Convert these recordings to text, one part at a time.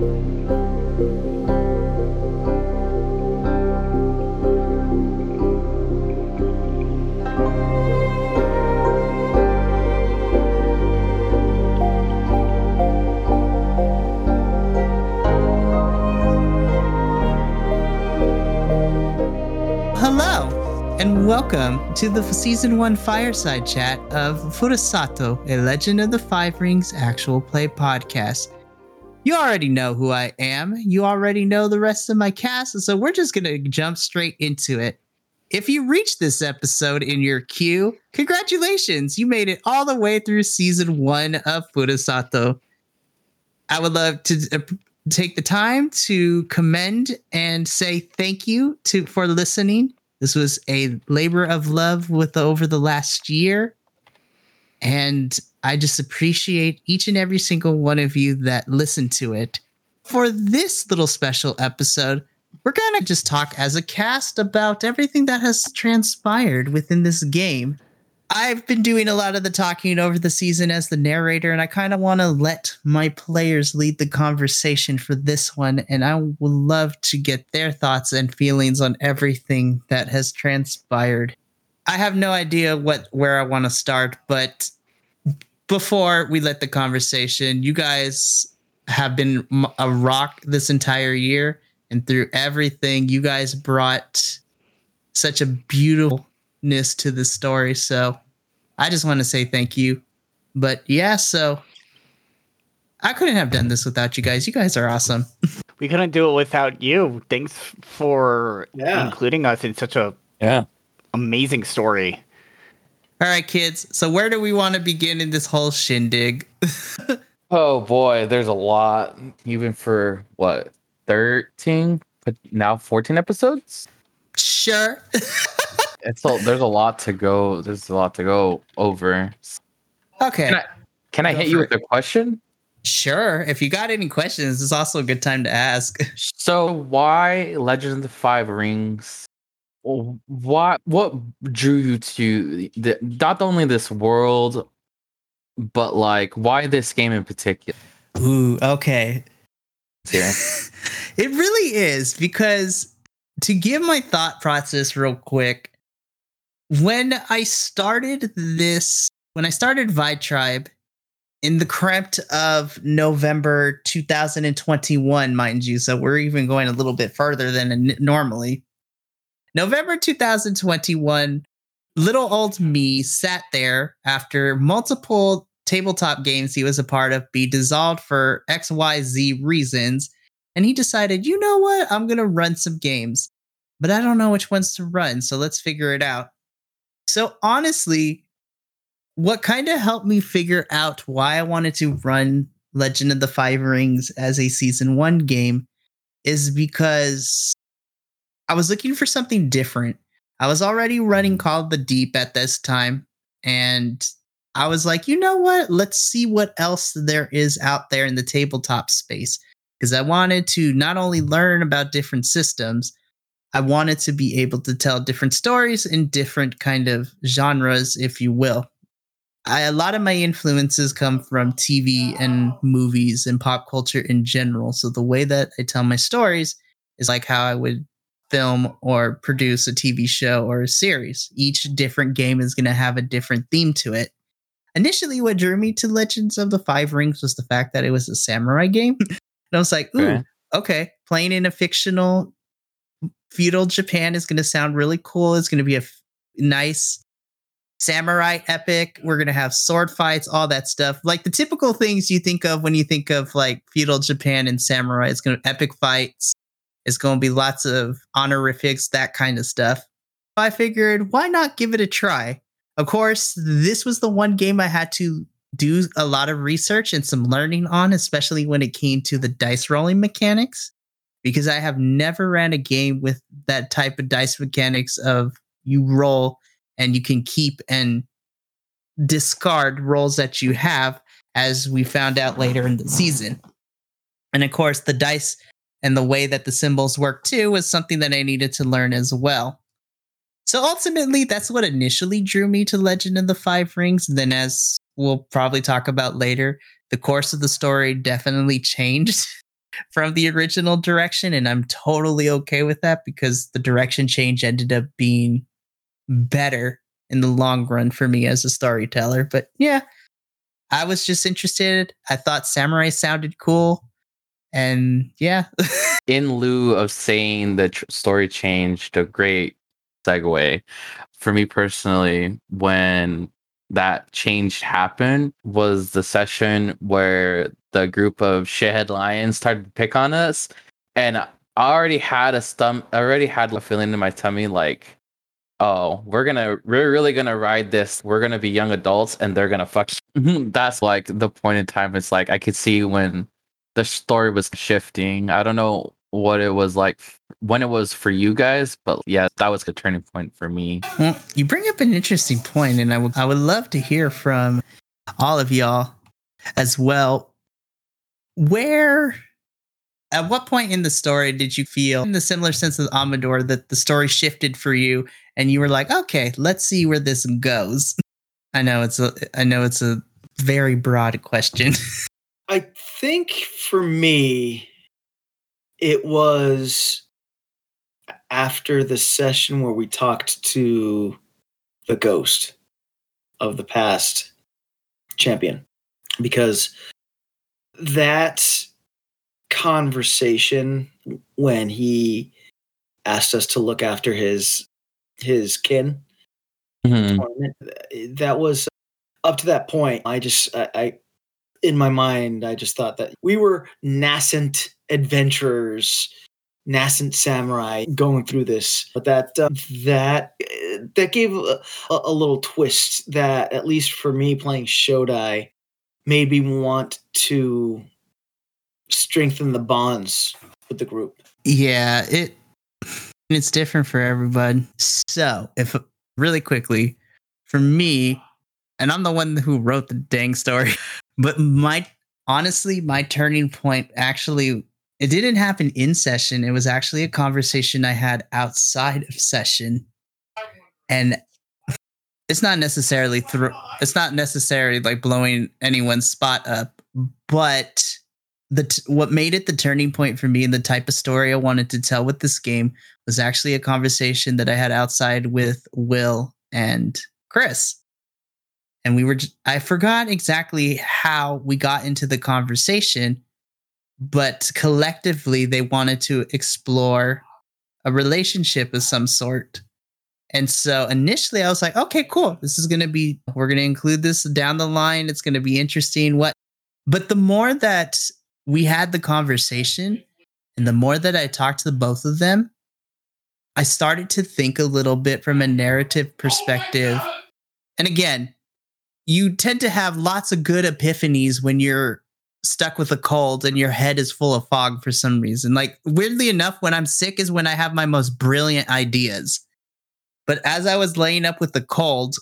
Hello, and welcome to the season one fireside chat of Furusato, a Legend of the Five Rings actual play podcast. You already know who I am. You already know the rest of my cast, so we're just gonna jump straight into it. If you reached this episode in your queue, congratulations! You made it all the way through season one of Furusato. I would love to uh, take the time to commend and say thank you to for listening. This was a labor of love with over the last year. And I just appreciate each and every single one of you that listened to it. For this little special episode, we're going to just talk as a cast about everything that has transpired within this game. I've been doing a lot of the talking over the season as the narrator, and I kind of want to let my players lead the conversation for this one. And I would love to get their thoughts and feelings on everything that has transpired. I have no idea what where I want to start, but before we let the conversation, you guys have been a rock this entire year, and through everything, you guys brought such a beautiful ness to the story. So I just want to say thank you. But yeah, so I couldn't have done this without you guys. You guys are awesome. we couldn't do it without you. Thanks for Yeah. including us in such a Yeah. amazing story. All right, kids. So where do we want to begin in this whole shindig? Oh boy, there's a lot. Even for what, 13, but now 14 episodes? Sure. It's a, there's a lot to go. There's a lot to go over. okay. Can I, can I hit you with a question? Sure. If you got any questions, it's also a good time to ask. So why Legends of the Five Rings? What what drew you to the, not only this world, but like why this game in particular? Ooh, okay. Here. it really is because to give my thought process real quick, when I started this, when I started Vi Tribe in the cramped of November 2021, mind you, so we're even going a little bit further than normally. November 2021, little old me sat there after multiple tabletop games he was a part of be dissolved for XYZ reasons. And he decided, you know what? I'm going to run some games, but I don't know which ones to run. So let's figure it out. So honestly, what kind of helped me figure out why I wanted to run Legend of the Five Rings as a season one game is because I was looking for something different. I was already running mm-hmm. Call of the Deep at this time, and I was like, you know what? Let's see what else there is out there in the tabletop space. Because I wanted to not only learn about different systems, I wanted to be able to tell different stories in different kind of genres, if you will. I, a lot of my influences come from TV and movies and pop culture in general. So the way that I tell my stories is like how I would film or produce a TV show or a series. Each different game is going to have a different theme to it. Initially, what drew me to Legends of the Five Rings was the fact that it was a samurai game. and I was like, ooh, Okay. okay, playing in a fictional feudal Japan is going to sound really cool. It's going to be a f- nice samurai epic. We're going to have sword fights, all that stuff. Like the typical things you think of when you think of like feudal Japan and samurai. It's going to epic fights. It's going to be lots of honorifics, that kind of stuff. I figured, why not give it a try? Of course, this was the one game I had to do a lot of research and some learning on, especially when it came to the dice rolling mechanics, because I have never ran a game with that type of dice mechanics of you roll and you can keep and discard rolls that you have, as we found out later in the season. And of course, the dice and the way that the symbols work too was something that I needed to learn as well. So ultimately, that's what initially drew me to Legend of the Five Rings. Then, as we'll probably talk about later, the course of the story definitely changed from the original direction, and I'm totally okay with that because the direction change ended up being better in the long run for me as a storyteller. But yeah, I was just interested. I thought samurai sounded cool. And yeah. In lieu of saying the tr- story changed, a great segue for me personally, when that change happened was the session where the group of shithead lions started to pick on us. And I already had a stum I already had a feeling in my tummy like oh, we're gonna we're really gonna ride this. We're gonna be young adults and they're gonna fuck. That's like the point in time. It's like I could see when the story was shifting. I don't know what it was like when it was for you guys, but yeah, that was a turning point for me. Well, you bring up an interesting point, and I would I would love to hear from all of y'all as well. Where at what point in the story did you feel in the similar sense of Amador that the story shifted for you and you were like, okay, let's see where this goes? I know it's a I know it's a very broad question. I think for me, it was after the session where we talked to the ghost of the past champion because that conversation when he asked us to look after his his kin Mhm. that was up to that point i just I in my mind i just thought that we were nascent adventurers nascent samurai going through this but that uh, that uh, that gave a, a, a little twist that at least for me playing Shotai made me want to strengthen the bonds with the group yeah, it it's different for everybody. So, if really quickly, for me, and I'm the one who wrote the dang story, but my honestly, my turning point actually it didn't happen in session. It was actually a conversation I had outside of session. And it's not necessarily through it's not necessarily like blowing anyone's spot up, but the t- what made it the turning point for me and the type of story I wanted to tell with this game was actually a conversation that I had outside with Will and Chris. And we were j- I forgot exactly how we got into the conversation, but collectively they wanted to explore a relationship of some sort. And so initially I was like, okay, cool. This is going to be, we're going to include this down the line. It's going to be interesting. What, but the more that we had the conversation and the more that I talked to both of them, I started to think a little bit from a narrative perspective. And again, you tend to have lots of good epiphanies when you're stuck with a cold and your head is full of fog for some reason. Like, weirdly enough, when I'm sick is when I have my most brilliant ideas. But as I was laying up with the cold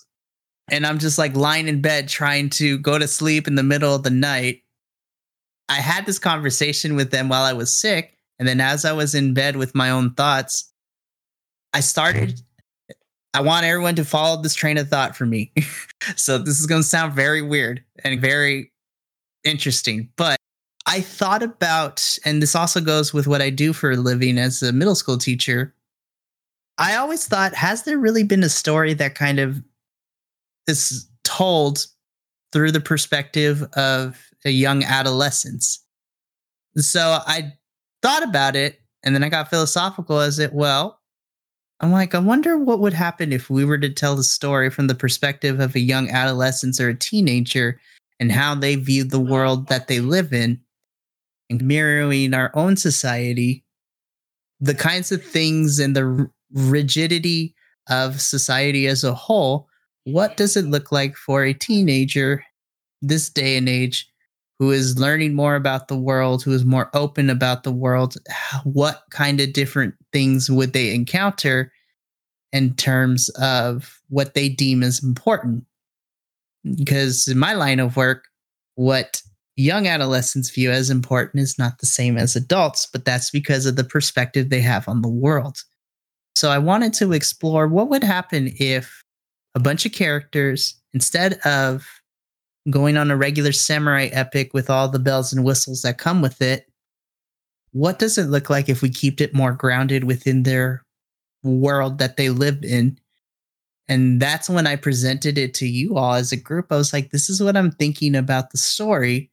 and I'm just like lying in bed trying to go to sleep in the middle of the night, I had this conversation with them while I was sick. And then as I was in bed with my own thoughts, I started. I want everyone to follow this train of thought for me. so this is going to sound very weird and very interesting, but I thought about, and this also goes with what I do for a living as a middle school teacher. I always thought, has there really been a story that kind of is told through the perspective of a young adolescence? So I thought about it and then I got philosophical as it, well, I'm like, I wonder what would happen if we were to tell the story from the perspective of a young adolescent or a teenager and how they view the mm-hmm. world that they live in and mirroring our own society, the kinds of things and the rigidity of society as a whole. What does it look like for a teenager this day and age who is learning more about the world, who is more open about the world? What kind of different things would they encounter in terms of what they deem as important? Because in my line of work, what young adolescents view as important is not the same as adults, but that's because of the perspective they have on the world. So I wanted to explore what would happen if a bunch of characters, instead of going on a regular samurai epic with all the bells and whistles that come with it, what does it look like if we keep it more grounded within their world that they live in? And that's when I presented it to you all as a group. I was like, this is what I'm thinking about the story.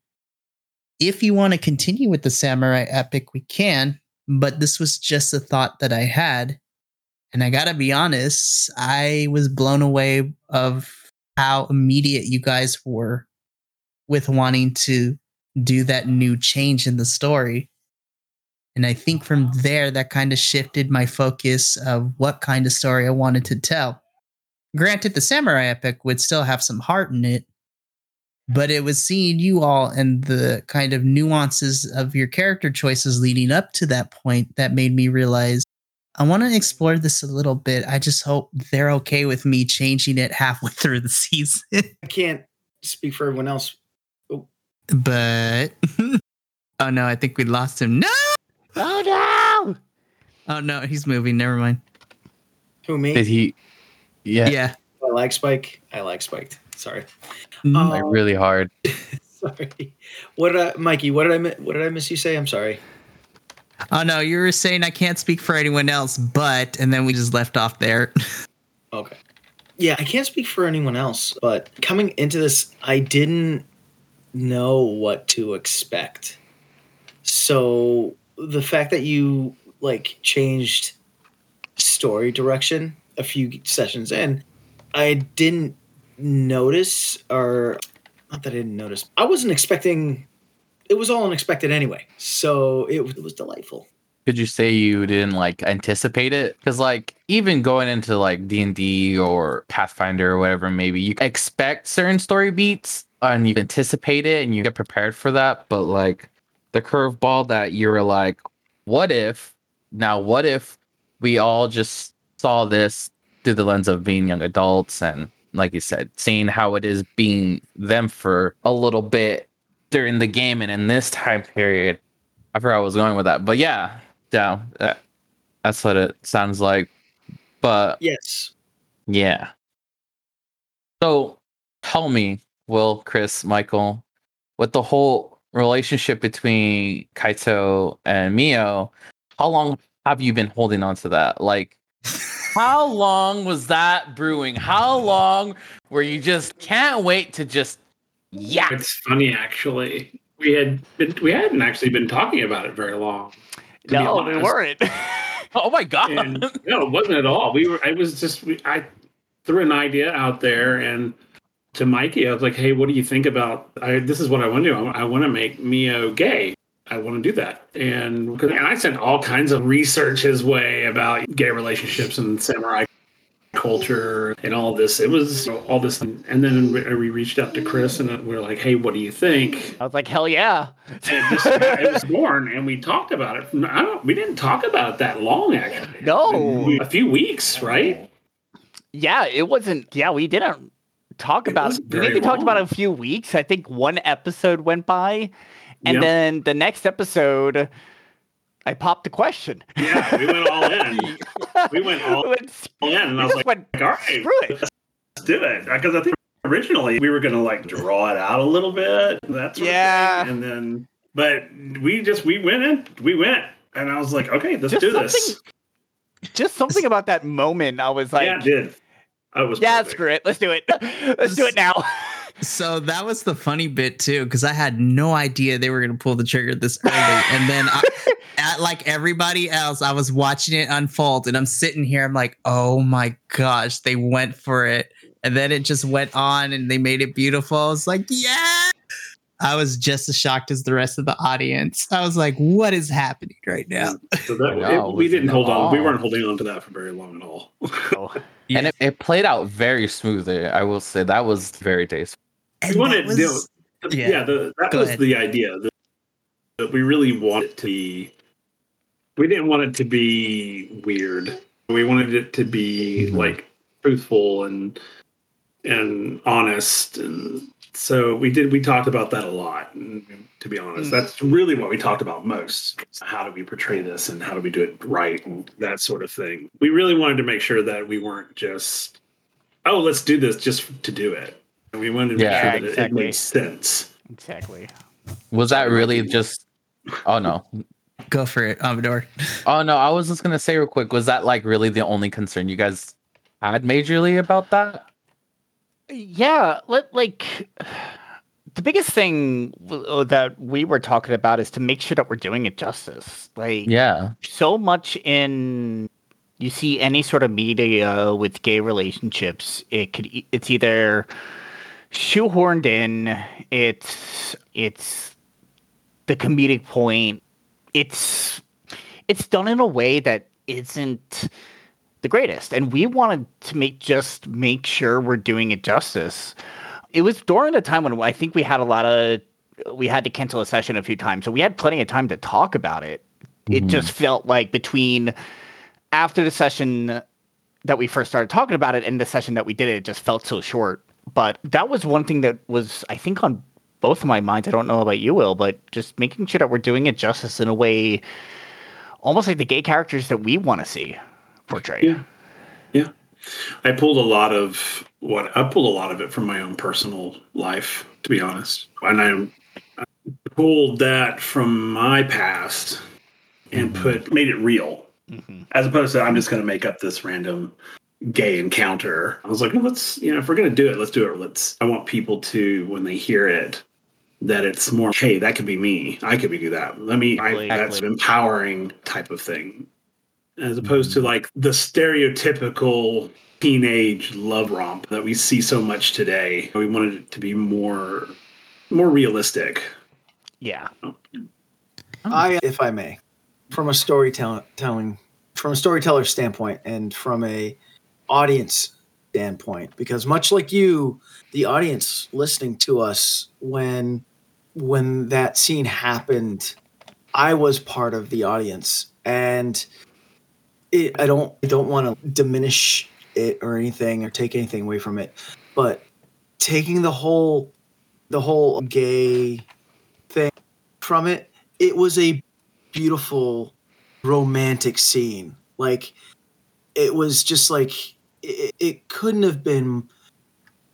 If you want to continue with the samurai epic, we can, but this was just a thought that I had. And I got to be honest, I was blown away of how immediate you guys were with wanting to do that new change in the story. And I think from there, that kind of shifted my focus of what kind of story I wanted to tell. Granted, the samurai epic would still have some heart in it, but it was seeing you all and the kind of nuances of your character choices leading up to that point that made me realize I want to explore this a little bit. I just hope they're okay with me changing it halfway through the season. I can't speak for everyone else. but oh no, I think we lost him. No! Oh no! Oh no, he's moving. Never mind. Who me? Did he? Yeah, Yeah. I like Spike. I like Spiked. Sorry. Mm, like really hard. Sorry. What did I, Mikey? What did I mi- what did I miss you say? I'm sorry. Oh no, you were saying I can't speak for anyone else, but and then we just left off there. Okay. Yeah, I can't speak for anyone else, but coming into this, I didn't know what to expect. So the fact that you like changed story direction a few sessions in, I didn't notice or not that I didn't notice. I wasn't expecting it was all unexpected anyway. So it, it was delightful. Could you say you didn't like anticipate it? Because like even going into like D and D or Pathfinder or whatever, maybe you expect certain story beats and you anticipate it and you get prepared for that. But like the curveball that you were like, what if now? What if we all just saw this through the lens of being young adults and like you said, seeing how it is being them for a little bit during the game and in this time period. I forgot I was going with that, but yeah, yeah, that, that's what it sounds like. But Yes. yeah. So tell me, Will, Chris, Mikael, with the whole relationship between Kaito and Miyo, how long have you been holding on to that? Like, how long was that brewing? How long were you just can't wait to just yeah? It's funny actually. We had been we hadn't actually been talking about it very long. No, we weren't. Oh my god! And, no, it wasn't at all. We were. I was just. We, I threw an idea out there, and to Mikey, I was like, "Hey, what do you think about? I, this is what I want to do. I, I want to make Miyo gay. I want to do that." And, and I sent all kinds of research his way about gay relationships and samurai culture and all this. It was all this, and then we reached out to Chris, and we are like, "Hey, what do you think?" I was like, hell yeah. It, just, it was born, and we talked about it. I don't. We didn't talk about it that long, actually. No. a few weeks, right? Yeah, it wasn't. Yeah, we didn't talk It about. We maybe talked about a few weeks. I think one episode went by, and Yep. then the next episode, I popped the question. Yeah, we went all in. We went all in, and I was like, went "All right, screw it. let's do it." Because I think originally we were gonna like draw it out a little bit, That's Yeah. thing, and then but we just we went in, we went, and I was like, "Okay, let's Just do this." Just something about that moment. I was like, yeah, it did. I was yeah, perfect. screw it. Let's do it. Let's do it now. So that was the funny bit too, because I had no idea they were gonna pull the trigger this early. And then, I, at, like everybody else, I was watching it unfold, and I'm sitting here. I'm like, oh my gosh, they went for it, and then it just went on, and they made it beautiful. I was like, yeah. I was just as shocked as the rest of the audience. I was like, what is happening right now? So that No, it- we didn't hold on. We weren't holding on to that for very long at all. And it, it played out very smoothly. I will say that was very tasteful. And we wanted that you was- know, yeah. yeah, the, that was ahead. the idea that, that we really wanted to be we didn't want it to be weird we wanted it to be Mm-hmm. Mhm. like truthful and and honest and so we did we talked about that a lot and to be honest Mm. that's really what we talked about most how do we portray this and how do we do it right and that sort of thing we really wanted to make sure that we weren't just oh let's do this just to do it and we wanted to Yeah, make sure that it- exactly. it made sense Exactly. Was that really just? Oh no, Go for it, Amador. Oh no, I was just gonna say real quick. Was that like really the only concern you guys had majorly about that? Yeah, let, like the biggest thing uh, that we were talking about is to make sure that we're doing it justice. Like, Yeah. so much in you see any sort of media with gay relationships it could e- it's either shoehorned in it's it's the comedic point. It's it's done in a way that isn't the greatest. And we wanted to make just make sure we're doing it justice. It was during a time when i think we had a lot of we had to cancel a session a few times. So we had plenty of time to talk about it. It Mhm. just felt like between after the session that we first started talking about it and the session that we did it, it just felt so short. But that was one thing that was, I think, on both of my minds. I don't know about you, Will, but just making sure that we're doing it justice in a way, almost like the gay characters that we want to see portrayed. Yeah. Yeah. I pulled a lot of what I pulled a lot of it from my own personal life, to be honest. And I, I pulled that from my past and put made it real. Mhm. As opposed to I'm just gonna make up this random gay encounter. I was like, well, let's you know, if we're gonna do it, let's do it. Let's I want people to when they hear it that it's more, hey, that could be me. I could be do that. Let me I, that's an empowering type of thing as opposed to mm-hmm. like the stereotypical teenage love romp that we see so much today. We wanted it to be more more realistic. Yeah. I, if I may, from a storytelling, telling, from a storyteller standpoint, and from a audience standpoint, because much like you, the audience listening to us when when that scene happened, I was part of the audience, and it, I don't I don't want to diminish it or anything or take anything away from it, but taking the whole the whole gay thing from it it was a beautiful romantic scene. Like it was just like it, it couldn't have been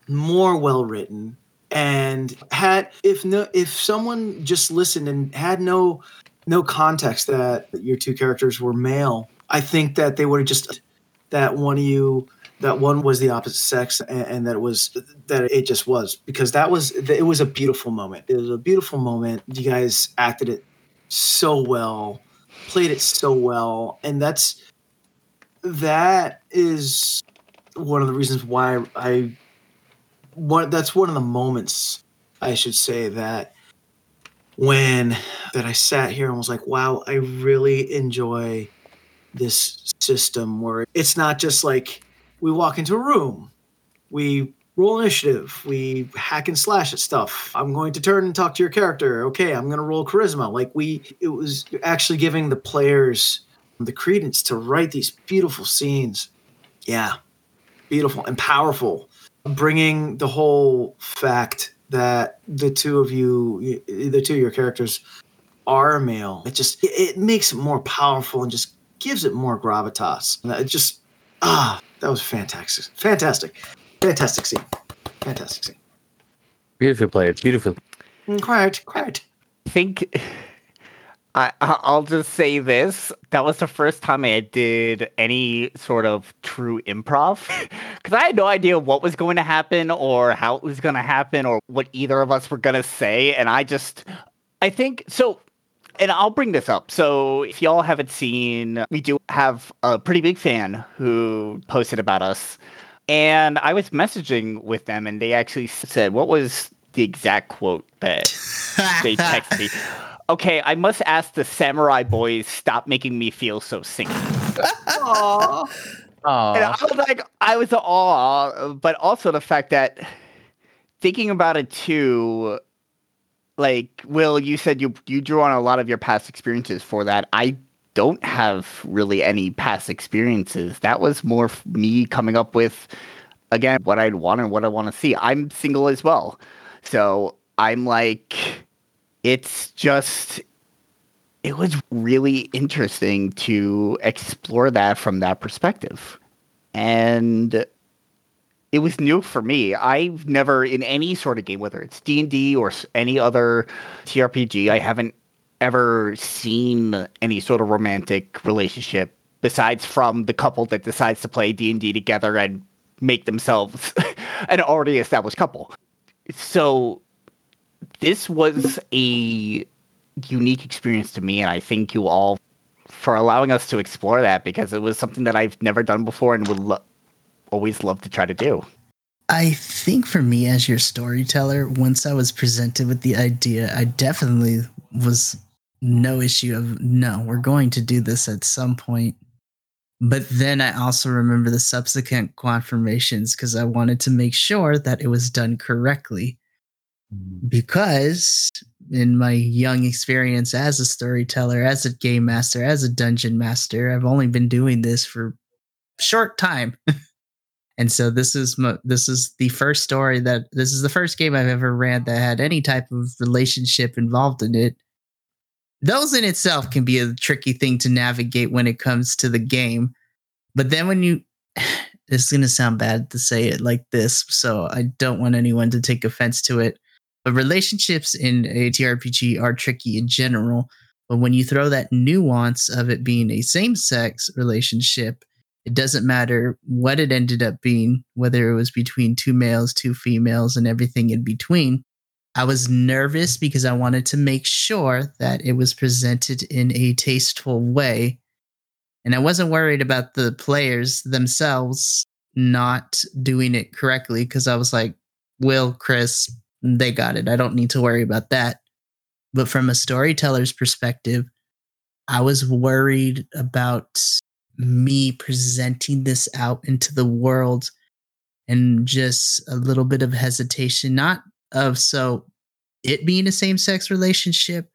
more well written and had if no if someone just listened and had no no context that your two characters were male i think that they would have just that one of you that one was the opposite sex and, and that it was that it just was because that was it was a beautiful moment. It was a beautiful moment. You guys acted it so well played it so well and that's that is one of the reasons why i one that's one of the moments i should say that when that i sat here and was like wow i really enjoy this system where it's not just like we walk into a room, we roll initiative, we hack and slash at stuff. I'm going to turn and talk to your character. Okay, I'm going to roll charisma. Like we, it was actually giving the players the credence to write these beautiful scenes. Yeah, beautiful and powerful, bringing the whole fact that the two of you, the two of your characters, are male. It just it, it makes it more powerful and just gives it more gravitas. And It just ah, that was fantastic, fantastic, fantastic scene, fantastic scene. Beautiful played. Beautiful. Mm, Quiet, quiet. I think I I'll just say this. That was the first time I did any sort of true improv because I had no idea what was going to happen or how it was going to happen or what either of us were going to say, and I just I think so. And I'll bring this up. So, if y'all haven't seen, we do have a pretty big fan who posted about us. And I was messaging with them, and they actually said, What was the exact quote that they texted me. Okay, I must ask the samurai boys stop making me feel so sinky. Aw. And I was like, I was awe, but also the fact that thinking about it too, like Will, you said you you drew on a lot of your past experiences for that. I don't have really any past experiences. That was more me coming up with again what I'd want and what I want to see. I'm single as well, so I'm like, it's just it was really interesting to explore that from that perspective. And it was new for me. I've never in any sort of game whether it's D&D or any other TRPG, I haven't ever seen any sort of romantic relationship besides from the couple that decides to play D&D together and make themselves an already established couple. So this was a unique experience to me and I thank you all for allowing us to explore that because it was something that I've never done before and would lo- always love to try to do. I think for me as your storyteller, once I was presented with the idea, I definitely was no issue of no, we're going to do this at some point. But then I also remember the subsequent confirmations because I wanted to make sure that it was done correctly. Because in my young experience as a storyteller, as a game master, as a dungeon master, I've only been doing this for short time. and so this is my, this is the first story that this is the first game I've ever ran that had any type of relationship involved in it those in itself can be a tricky thing to navigate when it comes to the game. But then when you, it's going to sound bad to say it like this, so I don't want anyone to take offense to it. But relationships in ATRPG are tricky in general. But when you throw that nuance of it being a same sex relationship, it doesn't matter what it ended up being, whether it was between two males, two females, and everything in between I was nervous because I wanted to make sure that it was presented in a tasteful way. And I wasn't worried about the players themselves not doing it correctly because I was like, Will, Chris, they got it. I don't need to worry about that. But from a storyteller's perspective, I was worried about me presenting this out into the world and just a little bit of hesitation, not of so it being a same sex relationship,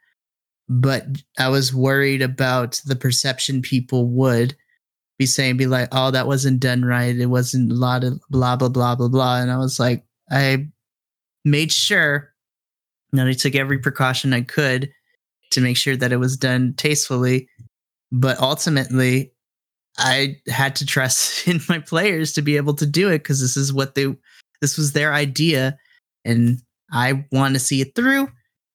but I was worried about the perception people would be saying, be like, oh, that wasn't done right. It wasn't a lot of blah, blah, blah, blah, blah. And I was like, I made sure that I took every precaution I could to make sure that it was done tastefully. But ultimately, I had to trust in my players to be able to do it because this is what they, this was their idea. And I want to see it through.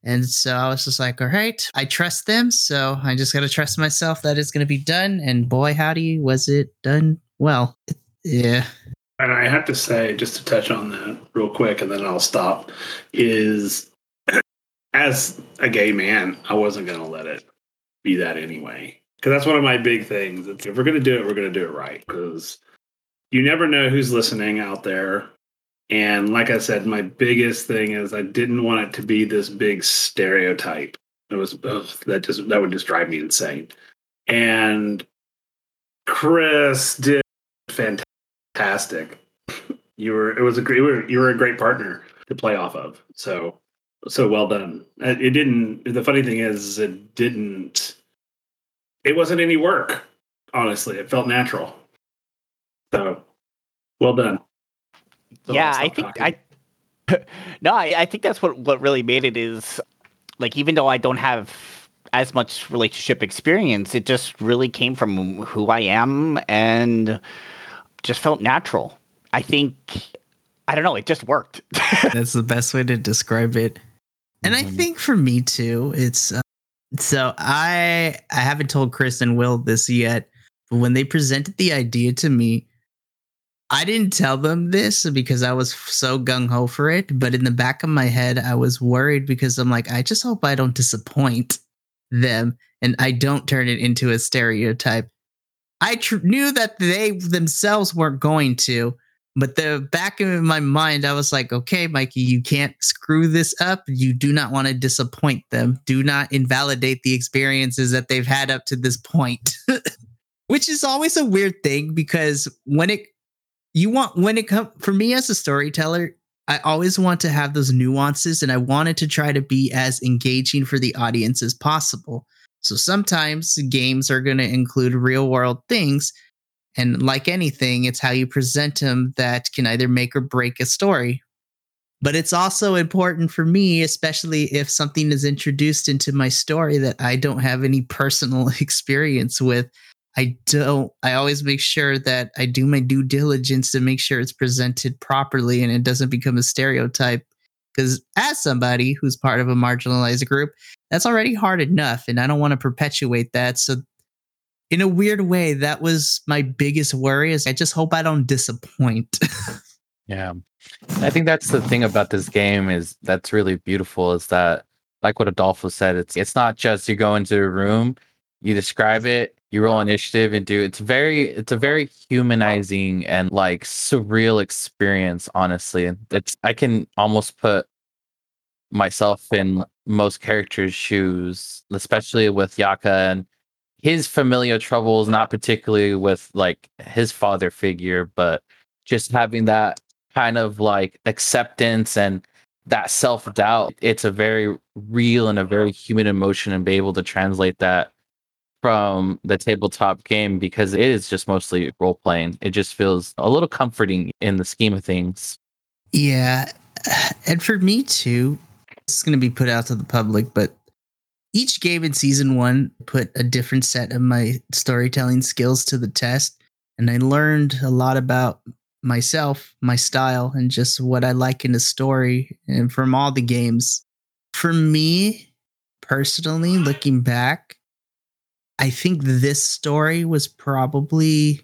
And so I was just like, all right, I trust them. So I just got to trust myself that it's going to be done. And boy, howdy, was it done well. Yeah. And I have to say, just to touch on that real quick, and then I'll stop, is as a gay man, I wasn't going to let it be that anyway. Because that's one of my big things. If we're going to do it, we're going to do it right. Because you never know who's listening out there and like I said, my biggest thing is I didn't want it to be this big stereotype. It was ugh, that just that would just drive me insane. And Chris did fantastic. You were it was a great you were, you were a great partner to play off of. So so well done. Uh, it didn't. The funny thing is, it didn't. It wasn't any work. Honestly, it felt natural. So well done. So yeah, I think talking. I. no, I, I think that's what what really made it is like even though I don't have as much relationship experience, it just really came from who I am and just felt natural. I think I don't know, it just worked. That's the best way to describe it. And mm-hmm. I think for me too, it's uh, so I I haven't told Chris and Will this yet, but when they presented the idea to me, I didn't tell them this because I was so gung ho for it. But in the back of my head, I was worried because I'm like, I just hope I don't disappoint them and I don't turn it into a stereotype. I tr- knew that they themselves weren't going to, but the back of my mind, I was like, okay, Mikey, you can't screw this up. You do not want to disappoint them. Do not invalidate the experiences that they've had up to this point. Which is always a weird thing because when it you want when it comes for me as a storyteller i always want to have those nuances and i wanted to try to be as engaging for the audience as possible so sometimes games are going to include real world things and like anything it's how you present them that can either make or break a story but it's also important for me especially if something is introduced into my story that i don't have any personal experience with I don't, I always make sure that I do my due diligence to make sure it's presented properly and it doesn't become a stereotype. Because as somebody who's part of a marginalized group, that's already hard enough. And I don't want to perpetuate that. So, in a weird way, that was my biggest worry is I just hope I don't disappoint. Yeah. I think that's the thing about this game is that's really beautiful is that like what Adolfo said, it's it's not just you go into a room, you describe it, you roll initiative and do it's very it's a very humanizing and like surreal experience, honestly. It's I can almost put myself in most characters' shoes, especially with Yaka and his familial troubles, not particularly with like his father figure, but just having that kind of like acceptance and that self doubt. It's a very real and a very human emotion, and be able to translate that from the tabletop game because it is just mostly role playing. It just feels a little comforting in the scheme of things. Yeah. And for me too, is going to be put out to the public, but each game in season one put a different set of my storytelling skills to the test. And I learned a lot about myself, my style, and just what I like in a story and from all the games. For me personally, looking back, I think this story was probably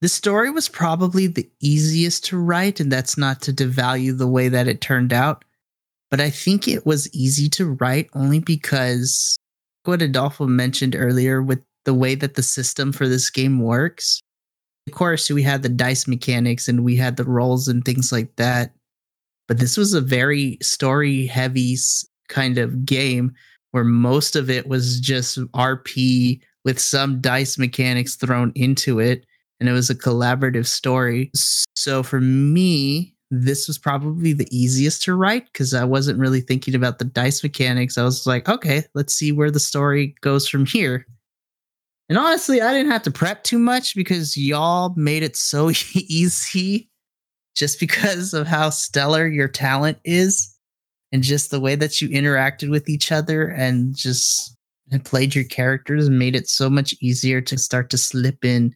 this story was probably the easiest to write, and that's not to devalue the way that it turned out. But I think it was easy to write only because what Adolfo mentioned earlier with the way that the system for this game works of course, we had the dice mechanics and we had the rolls and things like that. But this was a very story heavy kind of game where most of it was just RP with some dice mechanics thrown into it. And it was a collaborative story. So for me, this was probably the easiest to write because I wasn't really thinking about the dice mechanics. I was like, okay, let's see where the story goes from here. And honestly, I didn't have to prep too much because y'all made it so easy just because of how stellar your talent is and just the way that you interacted with each other and just and played your characters and made it so much easier to start to slip in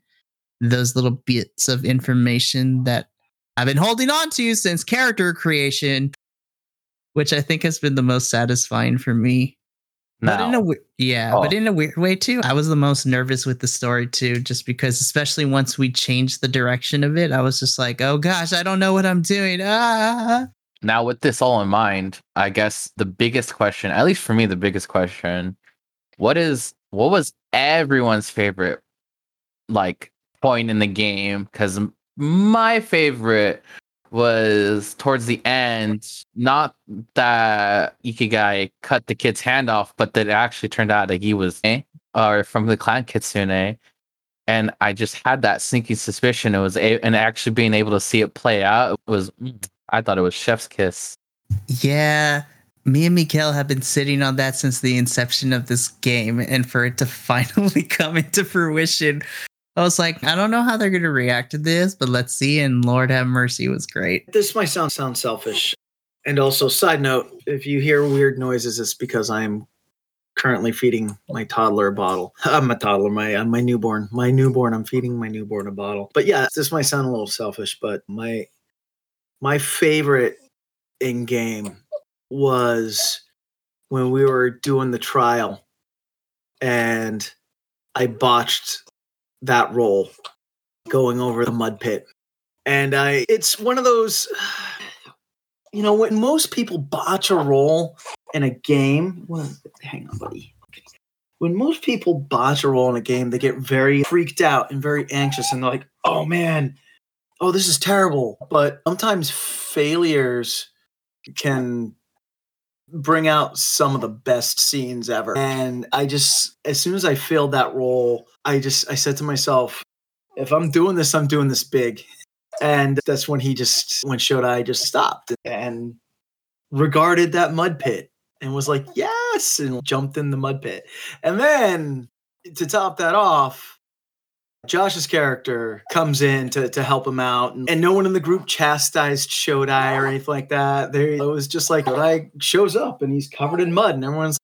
those little bits of information that I've been holding on to since character creation, which I think has been the most satisfying for me. But in a yeah, oh. but in a weird way too. I was the most nervous with the story too, just because, especially once we changed the direction of it, I was just like, "Oh gosh, I don't know what I'm doing." Ah. Now, with this all in mind, I guess the biggest question, at least for me, the biggest question, what is what was everyone's favorite like point in the game? Because my favorite was towards the end, not that Ikegai cut the kid's hand off, but that it actually turned out that he was eh, or from the clan Kitsune. And I just had that sneaky suspicion it was, a- and actually being able to see it play out it was, I thought it was Chef's Kiss. Yeah. Me and Mikael have been sitting on that since the inception of this game, and for it to finally come into fruition I was like, I don't know how they're going to react to this, but let's see. And Lord have mercy was great. This might sound sound selfish. And also, side note, if you hear weird noises, it's because I'm currently feeding my toddler a bottle. I'm a toddler, my uh, my newborn, my newborn. I'm feeding my newborn a bottle. But yeah, this might sound a little selfish, but my my favorite in game was when we were doing the trial, and I botched that roll going over the mud pit. And I it's one of those you know when most people botch a roll in a game, well hang on buddy. When most people botch a roll in a game, they get very freaked out and very anxious and they're like, "Oh man, oh this is terrible." But sometimes failures can bring out some of the best scenes ever. And I just, as soon as I filled that roll, I just, I said to myself, if I'm doing this, I'm doing this big. And that's when he just, when Shotai just stopped and regarded that mud pit and was like, yes, and jumped in the mud pit. And then to top that off, Josh's character comes in to, to help him out, and, and no one in the group chastised Shotai or anything like that. There, it was just like Shotai shows up and he's covered in mud, and everyone's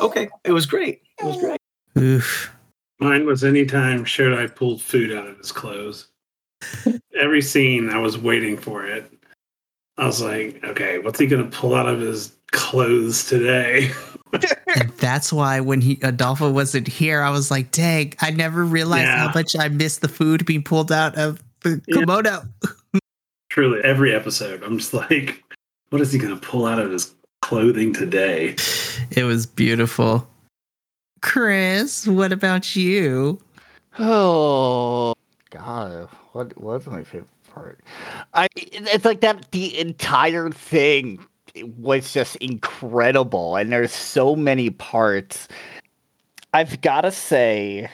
okay. It was great. It was great. Oof. Mine was anytime Shotai pulled food out of his clothes. Every scene, I was waiting for it. I was like, okay, what's he going to pull out of his clothes today? that's why when he Adolfo wasn't here, I was like, dang, I never realized Yeah. how much I missed the food being pulled out of the Yeah. kimono. Truly, every episode, I'm just like, what is he going to pull out of his clothing today? It was beautiful. Chris, what about you? Oh God, what was my favorite part? I it's like that the entire thing was just incredible, and there's so many parts. I've got to say,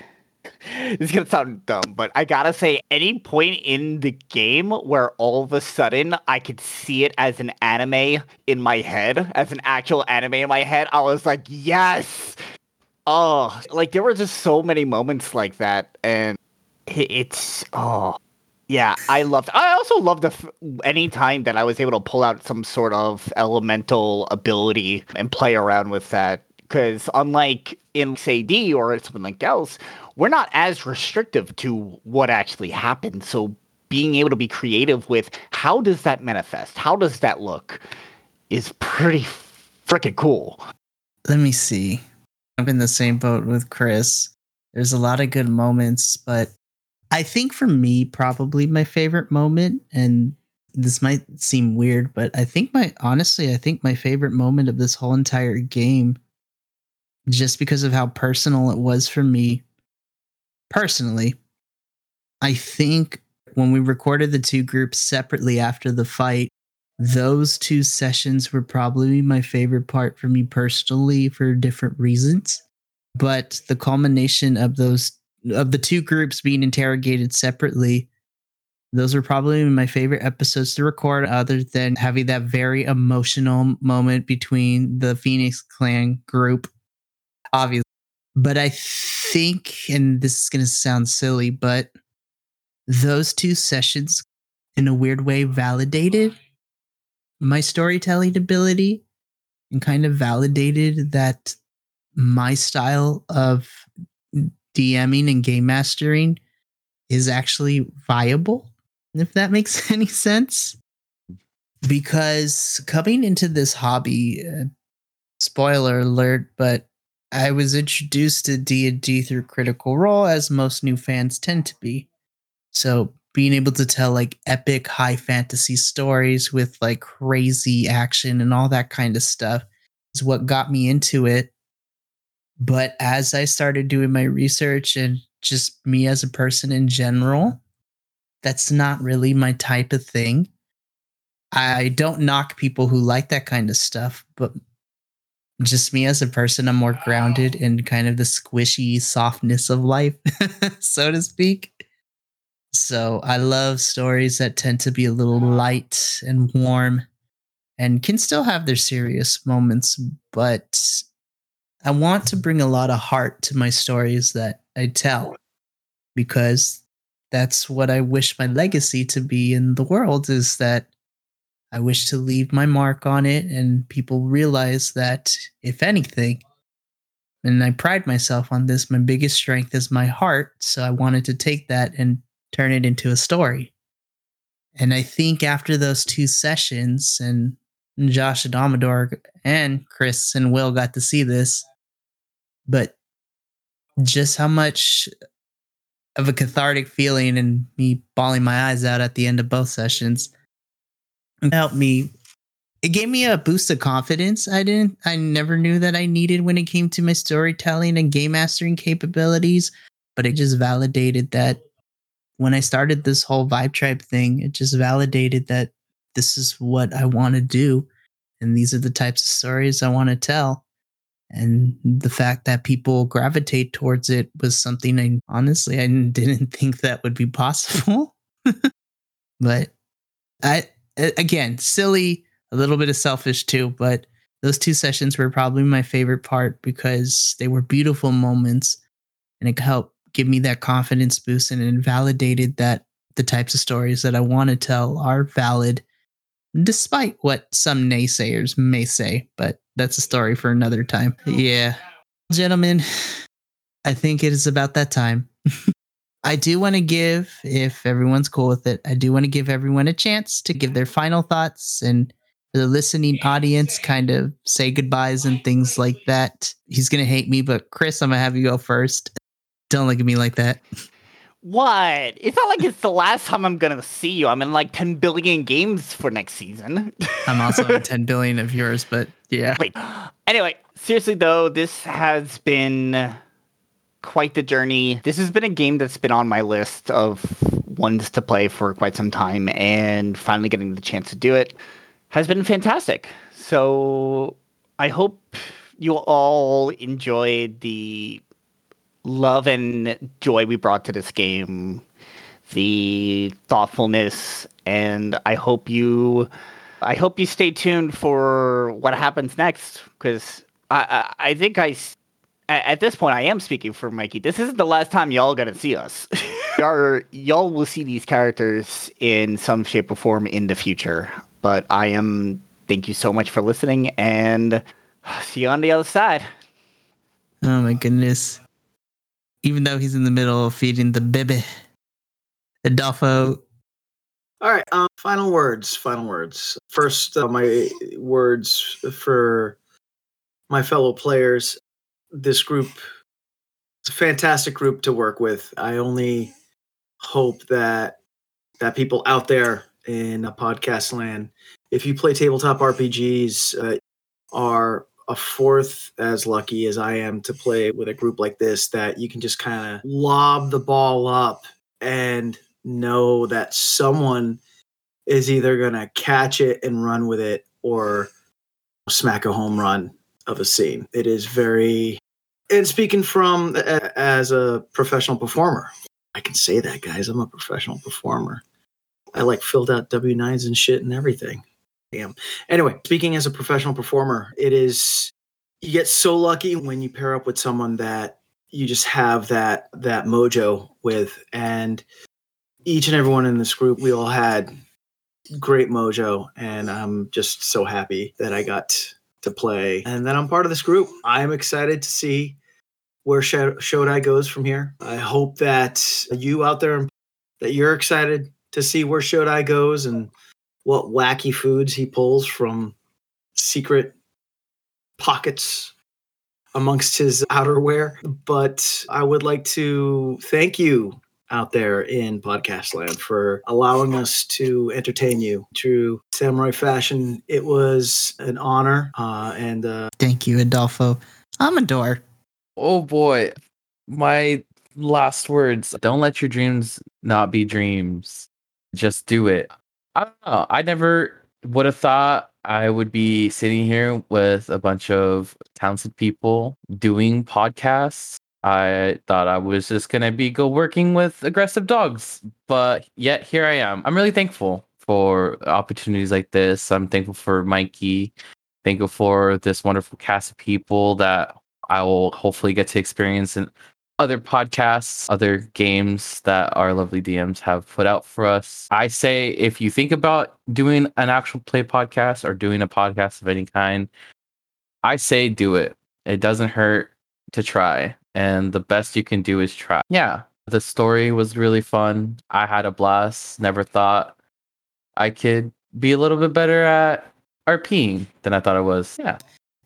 this is gonna sound dumb, but I gotta say, any point in the game where all of a sudden I could see it as an anime in my head, as an actual anime in my head, I was like, yes. Oh, like there were just so many moments like that, and it's oh, yeah, I loved. I also loved the any time that I was able to pull out some sort of elemental ability and play around with that. Because unlike in say D or something like else, we're not as restrictive to what actually happens. So being able to be creative with how does that manifest, how does that look, is pretty freaking cool. Let me see. I'm in the same boat with Chris. There's a lot of good moments, but I think for me, probably my favorite moment, and this might seem weird, but I think my honestly, I think my favorite moment of this whole entire game, just because of how personal it was for me personally, I think when we recorded the two groups separately after the fight, those two sessions were probably my favorite part for me personally for different reasons. But the culmination of those of the two groups being interrogated separately, those were probably my favorite episodes to record, other than having that very emotional moment between the Phoenix Clan group, obviously. But I think, and this is going to sound silly, but those two sessions, in a weird way, validated my storytelling ability and kind of validated that my style of DMing and game mastering is actually viable, if that makes any sense. Because coming into this hobby, uh, spoiler alert, but I was introduced to D&D through Critical Role, as most new fans tend to be. So being able to tell like epic high fantasy stories with like crazy action and all that kind of stuff is what got me into it. But as I started doing my research and just me as a person in general, that's not really my type of thing. I don't knock people who like that kind of stuff, but just me as a person, I'm more grounded in kind of the squishy softness of life, so to speak. So I love stories that tend to be a little light and warm and can still have their serious moments, but I want to bring a lot of heart to my stories that I tell because that's what I wish my legacy to be in the world is that I wish to leave my mark on it and people realize that if anything, and I pride myself on this, my biggest strength is my heart. So I wanted to take that and turn it into a story. And I think after those two sessions, and Josh and Amador and Chris and Will got to see this, but just how much of a cathartic feeling and me bawling my eyes out at the end of both sessions helped me. It gave me a boost of confidence I didn't, I never knew that I needed when it came to my storytelling and game mastering capabilities, but it just validated that when I started this whole Vibe Tribe thing, it just validated that this is what I want to do. And these are the types of stories I want to tell. And the fact that people gravitate towards it was something I honestly I didn't think that would be possible. but I again, silly, a little bit of selfish too, but those two sessions were probably my favorite part because they were beautiful moments and it helped give me that confidence boost and it validated that the types of stories that I want to tell are valid despite what some naysayers may say, but that's a story for another time. Oh. Yeah. Gentlemen, I think it is about that time. I do want to give, if everyone's cool with it, I do want to give everyone a chance to give their final thoughts and for the listening audience, kind of say goodbyes and things like that. He's gonna hate me, but Chris, I'm gonna have you go first. Don't look at me like that. What? It's not like it's the last time I'm gonna see you. I'm in like 10 billion games for next season. I'm also in 10 billion of yours, but yeah. Wait. Anyway, seriously though, this has been quite the journey. This has been a game that's been on my list of ones to play for quite some time, and finally getting the chance to do it has been fantastic. So I hope you all enjoyed the love and joy we brought to this game, the thoughtfulness, and I hope you I hope you stay tuned for what happens next because I, I, I think I at this point I am speaking for Mikey. This isn't the last time y'all gonna see us. y'all, y'all will see these characters in some shape or form in the future. But I am thank you so much for listening and see you on the other side. Oh my goodness. Even though he's in the middle of feeding the baby. Adolfo, All right. Um, final words. Final words. First, uh, my words for my fellow players. This group, it's a fantastic group to work with. I only hope that that people out there in a podcast land, if you play tabletop RPGs, uh, are a fourth as lucky as I am to play with a group like this. That you can just kind of lob the ball up and know that someone is either going to catch it and run with it or smack a home run of a scene. It is very, and speaking from as a professional performer, I can say that, guys. I'm a professional performer. I like filled out W 9s and shit and everything. Damn. Anyway, speaking as a professional performer, it is, you get so lucky when you pair up with someone that you just have that that mojo with. And each and everyone in this group we all had great mojo. And i'm just so happy that i got to play and that i'm part of this group. I'm excited to see where Sho- Shotai goes from here. I hope that you out there that you're excited to see where Shotai goes and what wacky foods he pulls from secret pockets amongst his outerwear but i would like to thank you out there in podcast land for allowing us to entertain you true samurai fashion it was an honor uh, and uh, thank you, Adolfo. Amador. Oh boy. My last words. Don't let your dreams not be dreams. Just do it. I don't know. I never would have thought I would be sitting here with a bunch of talented people doing podcasts. I thought I was just gonna be go working with aggressive dogs, but yet here I am. I'm really thankful for opportunities like this. I'm thankful for Mikey. Thankful for this wonderful cast of people that I will hopefully get to experience in other podcasts, other games that our lovely DMs have put out for us. I say if you think about doing an actual play podcast or doing a podcast of any kind, I say do it. It doesn't hurt to try. And the best you can do is try. Yeah. The story was really fun. I had a blast. Never thought I could be a little bit better at RPing than I thought I was. Yeah.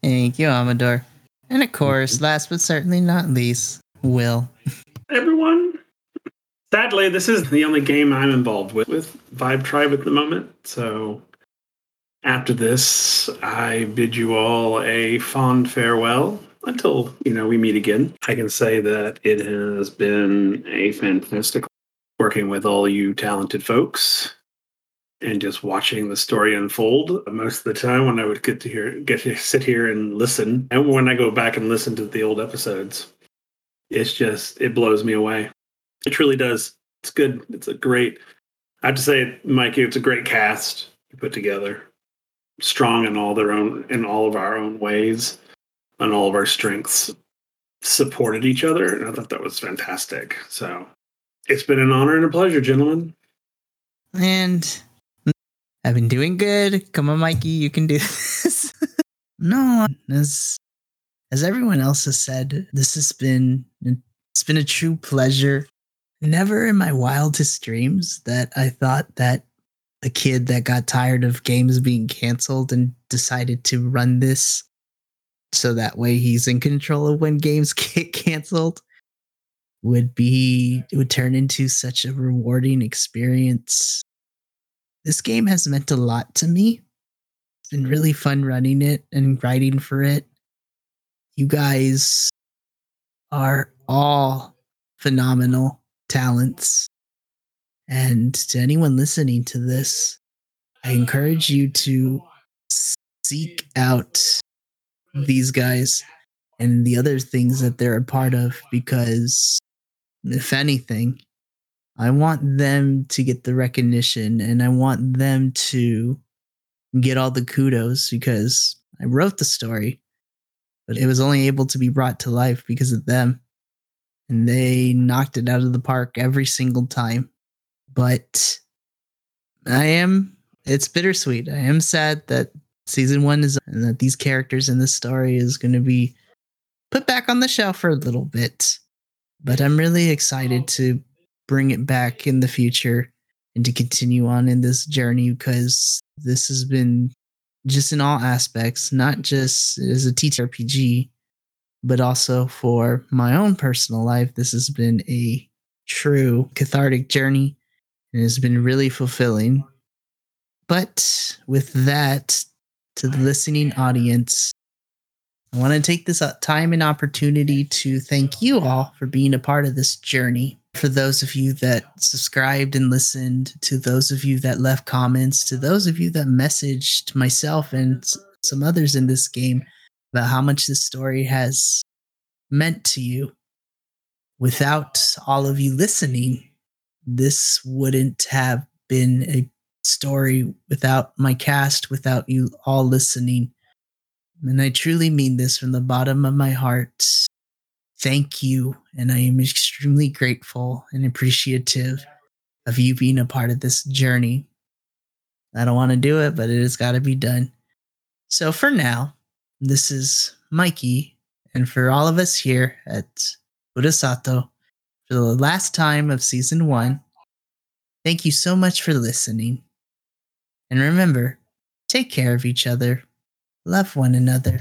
Thank you, Amador. And of course, last but certainly not least, Will. everyone. Sadly, this is the only game I'm involved with with Vibe Tribe at the moment. So after this, I bid you all a fond farewell until you know we meet again. I can say that it has been a fantastic working with all you talented folks and just watching the story unfold most of the time when I would get to hear get to sit here and listen. And when I go back and listen to the old episodes, it's just it blows me away. It truly does. It's good. It's a great. I have to say, Mikey, it's a great cast you put together. Strong in all their own in all of our own ways, and all of our strengths supported each other, and I thought that was fantastic. So it's been an honor and a pleasure, gentlemen. And I've been doing good. Come on, Mikey, you can do this. no, as as everyone else has said, this has been it's been a true pleasure. Never in my wildest dreams that I thought that a kid that got tired of games being canceled and decided to run this so that way he's in control of when games get canceled would be would turn into such a rewarding experience. This game has meant a lot to me. It's been really fun running it and writing for it. You guys are all phenomenal talents. And to anyone listening to this, I encourage you to seek out these guys and the other things that they're a part of because if anything, I want them to get the recognition and I want them to get all the kudos because I wrote the story, but it was only able to be brought to life because of them. And they knocked it out of the park every single time. But I am, it's bittersweet. I am sad that season one is, and that these characters in this story is going to be put back on the shelf for a little bit but I'm really excited to bring it back in the future and to continue on in this journey because this has been just in all aspects, not just as a TTRPG, but also for my own personal life. This has been a true cathartic journey and has been really fulfilling. But with that, to the listening audience, I want to take this uh, time and opportunity to thank you all for being a part of this journey. For those of you that subscribed and listened, to those of you that left comments, to those of you that messaged myself and some others in this game about how much this story has meant to you. Without all of you listening, this wouldn't have been a story without my cast, without you all listening and I truly mean this from the bottom of my heart. Thank you. And I am extremely grateful and appreciative of you being a part of this journey. I don't want to do it, but it has got to be done. So for now, this is Mikey. And for all of us here at Furusato, for the last time of season one, thank you so much for listening. And remember, take care of each other love one another.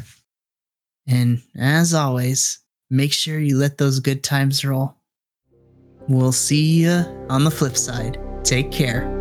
And as always, make sure you let those good times roll. We'll see you on the flip side. Take care.